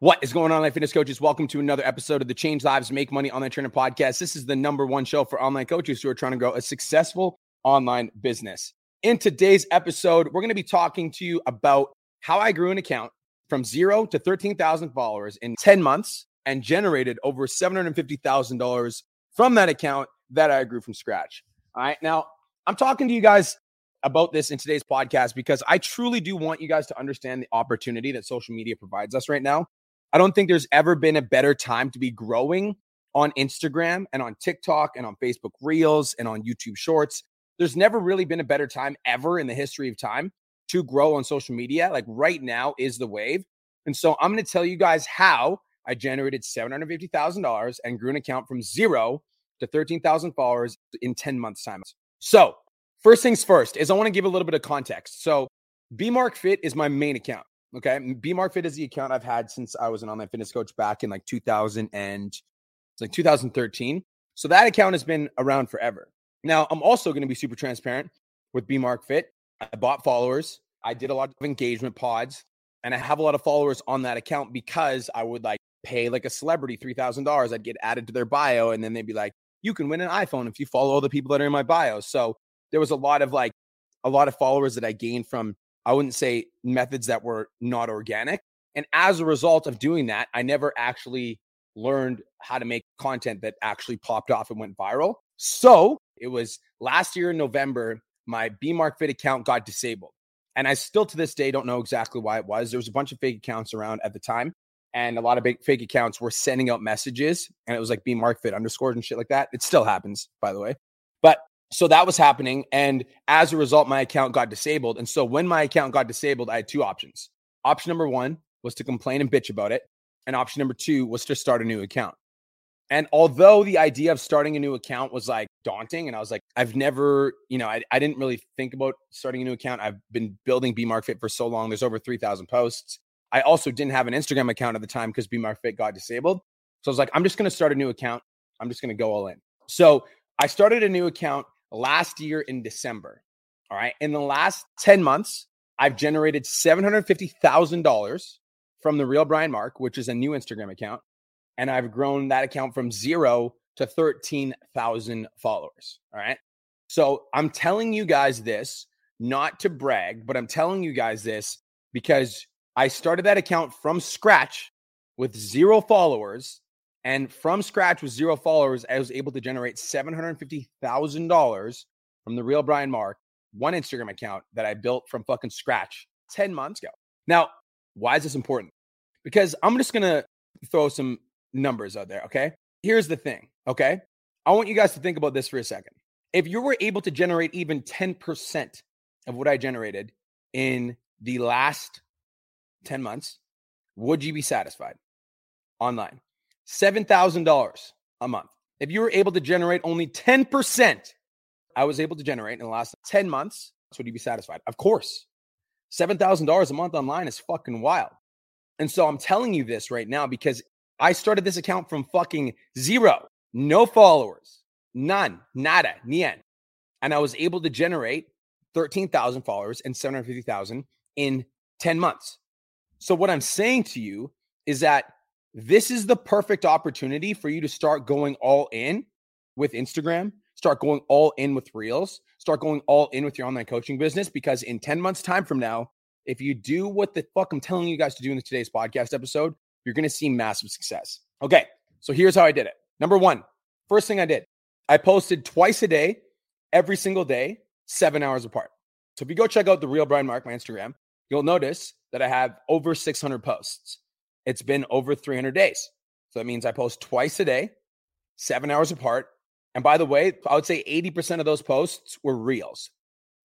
What is going on, online fitness coaches? Welcome to another episode of the Change Lives Make Money Online Trainer Podcast. This is the number one show for online coaches who are trying to grow a successful online business. In today's episode, we're going to be talking to you about how I grew an account from zero to 13,000 followers in 10 months and generated over $750,000 from that account that I grew from scratch. All right. Now, I'm talking to you guys about this in today's podcast because I truly do want you guys to understand the opportunity that social media provides us right now. I don't think there's ever been a better time to be growing on Instagram and on TikTok and on Facebook Reels and on YouTube Shorts. There's never really been a better time ever in the history of time to grow on social media. Like right now is the wave. And so I'm going to tell you guys how I generated $750,000 and grew an account from zero to 13,000 followers in 10 months' time. So, first things first is I want to give a little bit of context. So, BMark Fit is my main account. Okay. BMark Fit is the account I've had since I was an online fitness coach back in like 2000 and it's like 2013. So that account has been around forever. Now, I'm also going to be super transparent with BMark Fit. I bought followers. I did a lot of engagement pods and I have a lot of followers on that account because I would like pay like a celebrity $3,000. I'd get added to their bio and then they'd be like, you can win an iPhone if you follow all the people that are in my bio. So there was a lot of like, a lot of followers that I gained from I wouldn't say methods that were not organic. And as a result of doing that, I never actually learned how to make content that actually popped off and went viral. So it was last year in November, my BMark Fit account got disabled. And I still to this day don't know exactly why it was. There was a bunch of fake accounts around at the time. And a lot of big fake accounts were sending out messages and it was like BMark Fit underscores and shit like that. It still happens, by the way. But so that was happening. And as a result, my account got disabled. And so when my account got disabled, I had two options. Option number one was to complain and bitch about it. And option number two was to start a new account. And although the idea of starting a new account was like daunting, and I was like, I've never, you know, I, I didn't really think about starting a new account. I've been building BMark Fit for so long. There's over 3,000 posts. I also didn't have an Instagram account at the time because BMark Fit got disabled. So I was like, I'm just going to start a new account. I'm just going to go all in. So I started a new account last year in December. All right. In the last 10 months, I've generated $750,000 from the real Brian Mark, which is a new Instagram account. And I've grown that account from zero to 13,000 followers. All right. So I'm telling you guys this not to brag, but I'm telling you guys this because I started that account from scratch with zero followers and from scratch with zero followers, I was able to generate $750,000 from the real Brian Mark, one Instagram account that I built from fucking scratch 10 months ago. Now, why is this important? Because I'm just going to throw some numbers out there. Okay. Here's the thing. Okay. I want you guys to think about this for a second. If you were able to generate even 10% of what I generated in the last 10 months, would you be satisfied online? $7,000 a month. If you were able to generate only 10%, I was able to generate in the last 10 months, so would you be satisfied? Of course. $7,000 a month online is fucking wild. And so I'm telling you this right now because I started this account from fucking zero, no followers, none, nada, nien. And I was able to generate 13,000 followers and 750,000 in 10 months. So what I'm saying to you is that this is the perfect opportunity for you to start going all in with Instagram, start going all in with Reels, start going all in with your online coaching business. Because in 10 months' time from now, if you do what the fuck I'm telling you guys to do in today's podcast episode, you're going to see massive success. Okay, so here's how I did it. Number one, first thing I did, I posted twice a day, every single day, seven hours apart. So if you go check out the real Brian Mark, my Instagram, you'll notice that I have over 600 posts it's been over 300 days. So that means I post twice a day, seven hours apart. And by the way, I would say 80% of those posts were reels.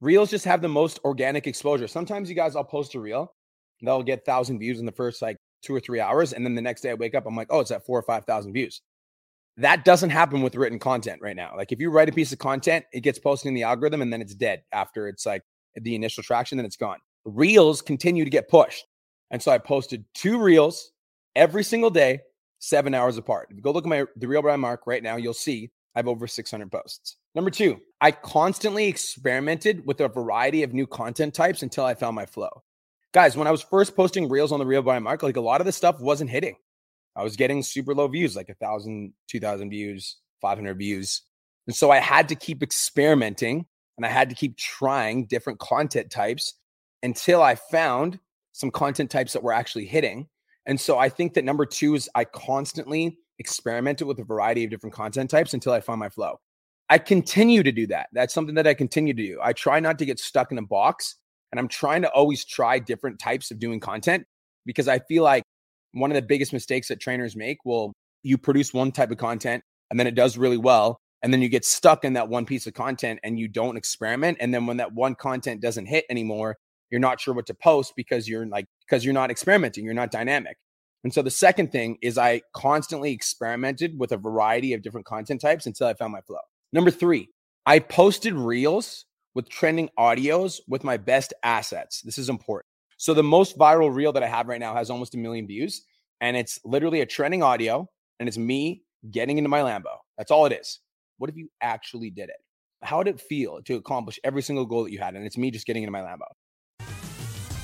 Reels just have the most organic exposure. Sometimes you guys, I'll post a reel, they'll get thousand views in the first like two or three hours. And then the next day I wake up, I'm like, oh, it's at four or 5,000 views. That doesn't happen with written content right now. Like if you write a piece of content, it gets posted in the algorithm and then it's dead after it's like the initial traction, then it's gone. Reels continue to get pushed. And so I posted two reels every single day, seven hours apart. If you go look at my the real Brian Mark right now, you'll see I have over 600 posts. Number two, I constantly experimented with a variety of new content types until I found my flow. Guys, when I was first posting reels on the Real Brian Mark, like a lot of the stuff wasn't hitting. I was getting super low views, like a thousand, two thousand views, 500 views. And so I had to keep experimenting and I had to keep trying different content types until I found some content types that were actually hitting. And so I think that number two is I constantly experimented with a variety of different content types until I found my flow. I continue to do that. That's something that I continue to do. I try not to get stuck in a box and I'm trying to always try different types of doing content because I feel like one of the biggest mistakes that trainers make will you produce one type of content and then it does really well and then you get stuck in that one piece of content and you don't experiment and then when that one content doesn't hit anymore you're not sure what to post because you're like because you're not experimenting you're not dynamic and so the second thing is i constantly experimented with a variety of different content types until i found my flow number three i posted reels with trending audios with my best assets this is important so the most viral reel that i have right now has almost a million views and it's literally a trending audio and it's me getting into my lambo that's all it is what if you actually did it? How did it feel to accomplish every single goal that you had? And it's me just getting into my Lambo.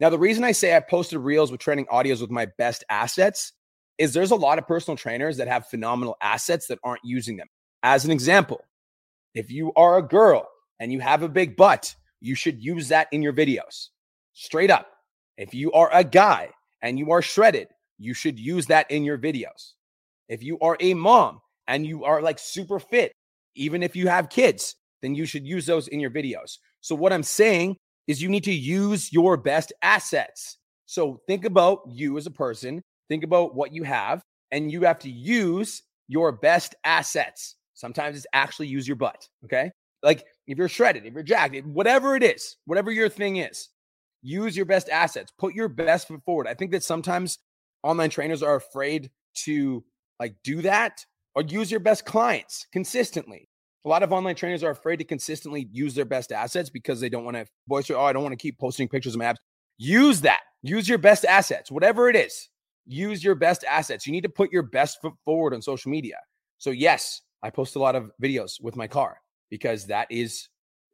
Now, the reason I say I posted reels with trending audios with my best assets is there's a lot of personal trainers that have phenomenal assets that aren't using them. As an example, if you are a girl and you have a big butt, you should use that in your videos. Straight up. If you are a guy and you are shredded, you should use that in your videos. If you are a mom and you are like super fit, even if you have kids, then you should use those in your videos. So, what I'm saying is you need to use your best assets. So, think about you as a person, think about what you have, and you have to use your best assets. Sometimes it's actually use your butt. Okay. Like if you're shredded, if you're jacked, whatever it is, whatever your thing is, use your best assets, put your best foot forward. I think that sometimes online trainers are afraid to like do that or use your best clients consistently. A lot of online trainers are afraid to consistently use their best assets because they don't want to voice, oh, I don't want to keep posting pictures of my abs. Use that. Use your best assets, whatever it is. Use your best assets. You need to put your best foot forward on social media. So, yes, I post a lot of videos with my car because that is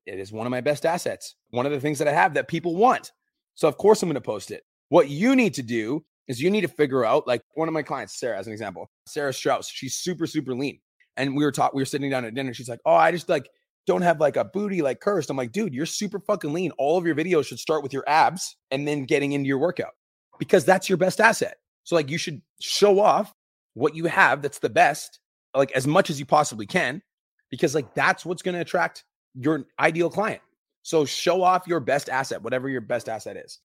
it is one of my best assets. One of the things that I have that people want. So, of course, I'm going to post it. What you need to do is you need to figure out like one of my clients, Sarah, as an example, Sarah Strauss, she's super, super lean. And we were talking, we were sitting down at dinner. She's like, Oh, I just like don't have like a booty like cursed. I'm like, dude, you're super fucking lean. All of your videos should start with your abs and then getting into your workout because that's your best asset. So like you should show off what you have that's the best, like as much as you possibly can, because like that's what's going to attract your ideal client. So show off your best asset, whatever your best asset is.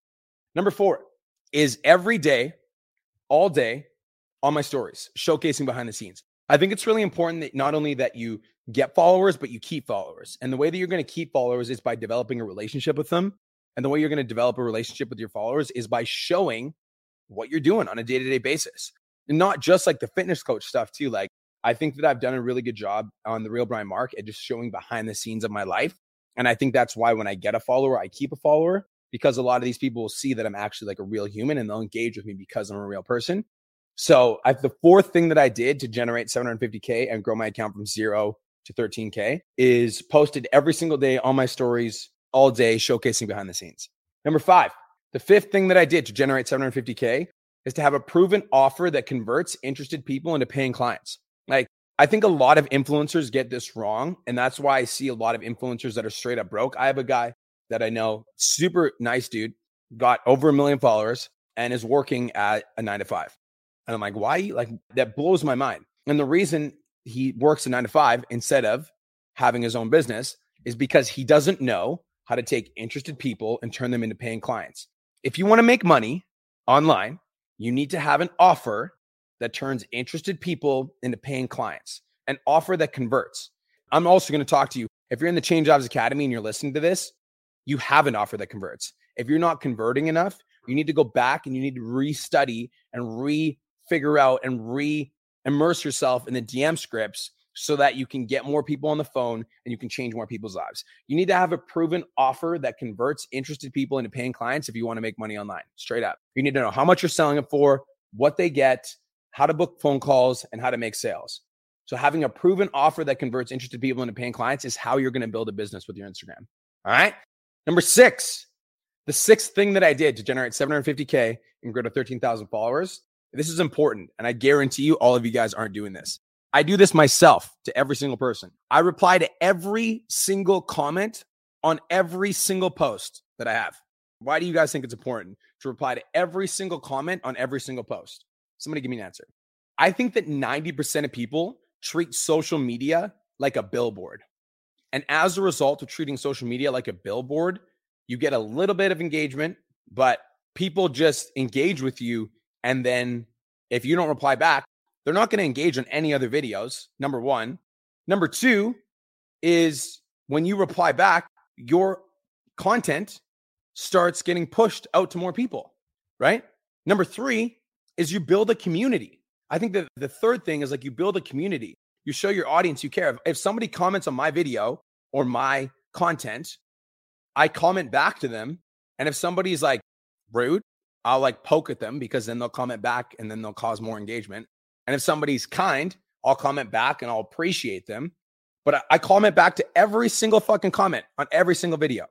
Number four, is every day, all day on my stories, showcasing behind the scenes. I think it's really important that not only that you get followers, but you keep followers. And the way that you're going to keep followers is by developing a relationship with them. And the way you're going to develop a relationship with your followers is by showing what you're doing on a day to day basis. And not just like the fitness coach stuff, too. Like, I think that I've done a really good job on the real Brian Mark at just showing behind the scenes of my life. And I think that's why when I get a follower, I keep a follower because a lot of these people will see that I'm actually like a real human and they'll engage with me because I'm a real person. So I, the fourth thing that I did to generate 750K and grow my account from zero to 13K is posted every single day on my stories all day, showcasing behind the scenes. Number five, the fifth thing that I did to generate 750K is to have a proven offer that converts interested people into paying clients. Like, I think a lot of influencers get this wrong. And that's why I see a lot of influencers that are straight up broke. I have a guy that I know, super nice dude, got over a million followers and is working at a nine to five. And I'm like, why? Like, that blows my mind. And the reason he works a nine to five instead of having his own business is because he doesn't know how to take interested people and turn them into paying clients. If you want to make money online, you need to have an offer that turns interested people into paying clients, an offer that converts. I'm also going to talk to you. If you're in the Change Jobs Academy and you're listening to this, you have an offer that converts. If you're not converting enough, you need to go back and you need to restudy and re figure out and re immerse yourself in the DM scripts so that you can get more people on the phone and you can change more people's lives. You need to have a proven offer that converts interested people into paying clients if you want to make money online, straight up. You need to know how much you're selling it for, what they get, how to book phone calls, and how to make sales. So, having a proven offer that converts interested people into paying clients is how you're going to build a business with your Instagram. All right. Number six, the sixth thing that I did to generate 750K and grow to 13,000 followers. This is important. And I guarantee you, all of you guys aren't doing this. I do this myself to every single person. I reply to every single comment on every single post that I have. Why do you guys think it's important to reply to every single comment on every single post? Somebody give me an answer. I think that 90% of people treat social media like a billboard. And as a result of treating social media like a billboard, you get a little bit of engagement, but people just engage with you. And then if you don't reply back, they're not going to engage on any other videos. Number one. Number two is when you reply back, your content starts getting pushed out to more people, right? Number three is you build a community. I think that the third thing is like you build a community. You show your audience you care. If somebody comments on my video or my content, I comment back to them. And if somebody's like rude, I'll like poke at them because then they'll comment back and then they'll cause more engagement. And if somebody's kind, I'll comment back and I'll appreciate them. But I, I comment back to every single fucking comment on every single video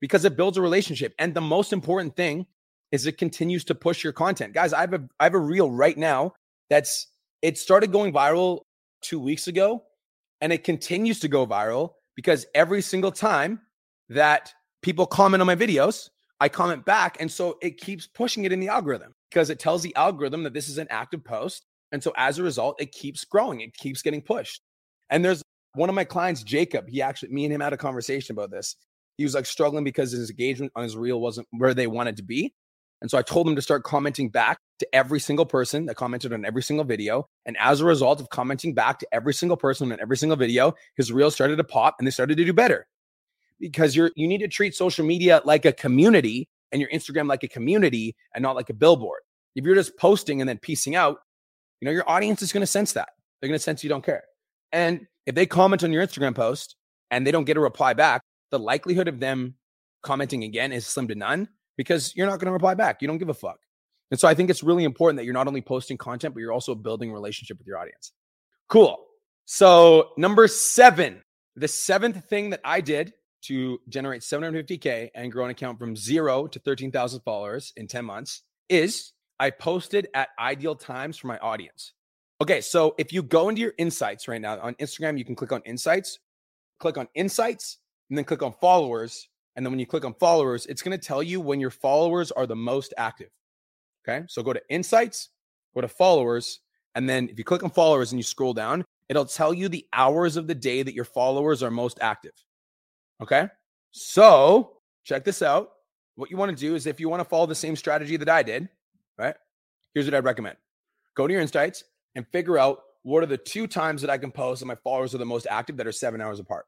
because it builds a relationship. And the most important thing is it continues to push your content. Guys, I have a I have a reel right now that's it started going viral 2 weeks ago and it continues to go viral because every single time that people comment on my videos, I comment back. And so it keeps pushing it in the algorithm because it tells the algorithm that this is an active post. And so as a result, it keeps growing, it keeps getting pushed. And there's one of my clients, Jacob, he actually, me and him had a conversation about this. He was like struggling because his engagement on his reel wasn't where they wanted to be. And so I told him to start commenting back to every single person that commented on every single video. And as a result of commenting back to every single person on every single video, his reel started to pop and they started to do better because you're you need to treat social media like a community and your Instagram like a community and not like a billboard. If you're just posting and then piecing out, you know, your audience is going to sense that. They're going to sense you don't care. And if they comment on your Instagram post and they don't get a reply back, the likelihood of them commenting again is slim to none because you're not going to reply back. You don't give a fuck. And so I think it's really important that you're not only posting content, but you're also building a relationship with your audience. Cool. So, number seven, the seventh thing that I did to generate 750K and grow an account from zero to 13,000 followers in 10 months is I posted at ideal times for my audience. Okay, so if you go into your insights right now on Instagram, you can click on insights, click on insights, and then click on followers. And then when you click on followers, it's going to tell you when your followers are the most active. Okay, so go to insights, go to followers, and then if you click on followers and you scroll down, it'll tell you the hours of the day that your followers are most active. Okay. So check this out. What you want to do is if you want to follow the same strategy that I did, right? Here's what I'd recommend go to your insights and figure out what are the two times that I can post that my followers are the most active that are seven hours apart.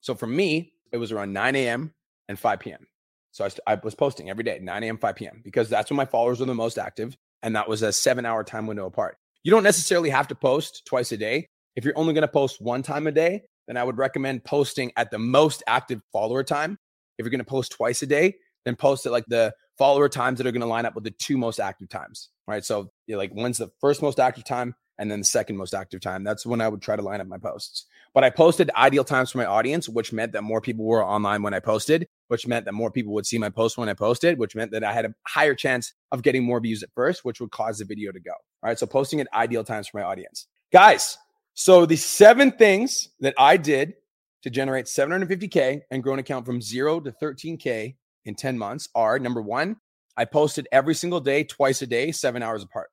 So for me, it was around 9 a.m. and 5 p.m. So I, I was posting every day, 9 a.m., 5 p.m., because that's when my followers are the most active. And that was a seven hour time window apart. You don't necessarily have to post twice a day. If you're only going to post one time a day, then I would recommend posting at the most active follower time. If you're going to post twice a day, then post at like the follower times that are going to line up with the two most active times, right? So you like when's the first most active time and then the second most active time. That's when I would try to line up my posts. But I posted ideal times for my audience, which meant that more people were online when I posted, which meant that more people would see my post when I posted, which meant that I had a higher chance of getting more views at first, which would cause the video to go. All right. So posting at ideal times for my audience. Guys, so the seven things that I did to generate 750K and grow an account from zero to 13K in 10 months are number one, I posted every single day, twice a day, seven hours apart.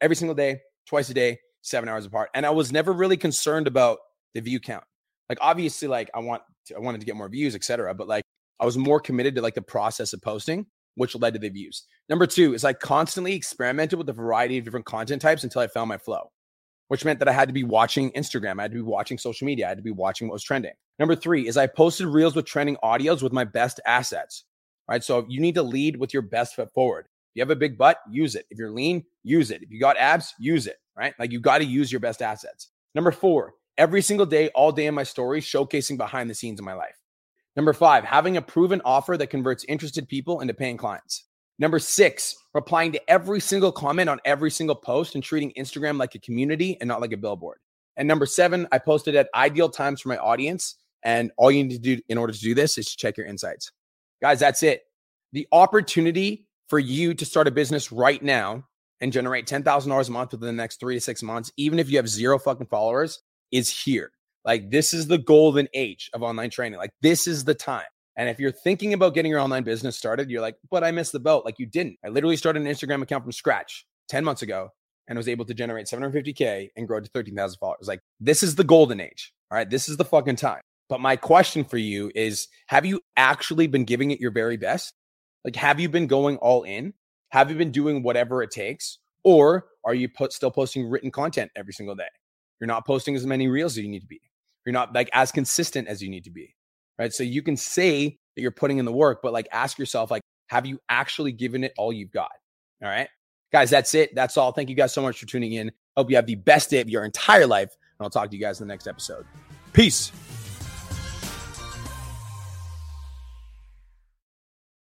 Every single day, twice a day, seven hours apart. And I was never really concerned about the view count. Like obviously, like I want to, I wanted to get more views, etc. But like I was more committed to like the process of posting, which led to the views. Number two is I constantly experimented with a variety of different content types until I found my flow which meant that I had to be watching Instagram. I had to be watching social media. I had to be watching what was trending. Number three is I posted reels with trending audios with my best assets. Right. So you need to lead with your best foot forward. If you have a big butt, use it. If you're lean, use it. If you got abs, use it. Right. Like you got to use your best assets. Number four, every single day, all day in my stories, showcasing behind the scenes of my life. Number five, having a proven offer that converts interested people into paying clients. Number six, replying to every single comment on every single post and treating Instagram like a community and not like a billboard. And number seven, I posted at ideal times for my audience. And all you need to do in order to do this is to check your insights. Guys, that's it. The opportunity for you to start a business right now and generate $10,000 a month within the next three to six months, even if you have zero fucking followers, is here. Like, this is the golden age of online training. Like, this is the time. And if you're thinking about getting your online business started, you're like, but I missed the boat. Like, you didn't. I literally started an Instagram account from scratch 10 months ago and was able to generate 750K and grow to 13,000 followers. Like, this is the golden age. All right. This is the fucking time. But my question for you is Have you actually been giving it your very best? Like, have you been going all in? Have you been doing whatever it takes? Or are you put, still posting written content every single day? You're not posting as many reels as you need to be. You're not like as consistent as you need to be. Right. So you can say that you're putting in the work, but like ask yourself, like, have you actually given it all you've got? All right. Guys, that's it. That's all. Thank you guys so much for tuning in. Hope you have the best day of your entire life. And I'll talk to you guys in the next episode. Peace.